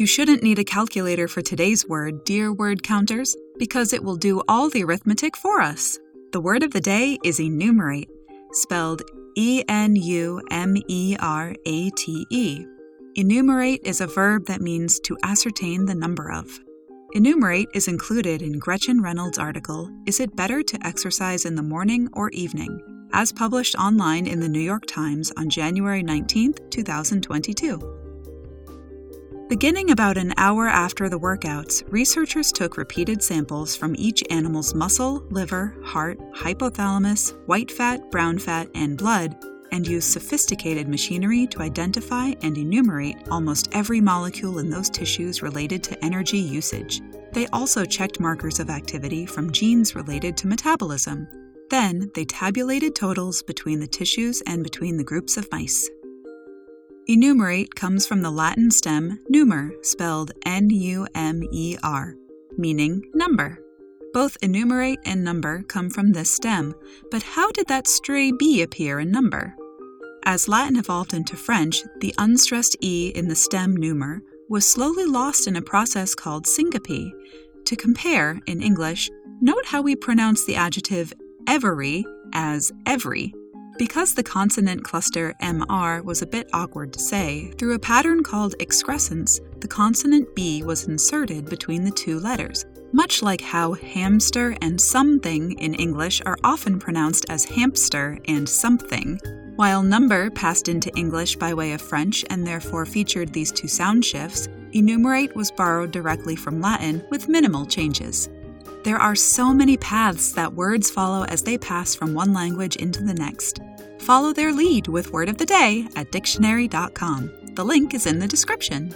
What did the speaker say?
You shouldn't need a calculator for today's word, dear word counters, because it will do all the arithmetic for us. The word of the day is enumerate, spelled E N U M E R A T E. Enumerate is a verb that means to ascertain the number of. Enumerate is included in Gretchen Reynolds' article, Is It Better to Exercise in the Morning or Evening? as published online in the New York Times on January 19, 2022. Beginning about an hour after the workouts, researchers took repeated samples from each animal's muscle, liver, heart, hypothalamus, white fat, brown fat, and blood, and used sophisticated machinery to identify and enumerate almost every molecule in those tissues related to energy usage. They also checked markers of activity from genes related to metabolism. Then they tabulated totals between the tissues and between the groups of mice. Enumerate comes from the Latin stem numer, spelled N U M E R, meaning number. Both enumerate and number come from this stem, but how did that stray B appear in number? As Latin evolved into French, the unstressed E in the stem numer was slowly lost in a process called syncope. To compare, in English, note how we pronounce the adjective every as every because the consonant cluster MR was a bit awkward to say, through a pattern called excrescence, the consonant B was inserted between the two letters, much like how hamster and something in English are often pronounced as hamster and something. While number passed into English by way of French and therefore featured these two sound shifts, enumerate was borrowed directly from Latin with minimal changes. There are so many paths that words follow as they pass from one language into the next. Follow their lead with Word of the Day at dictionary.com. The link is in the description.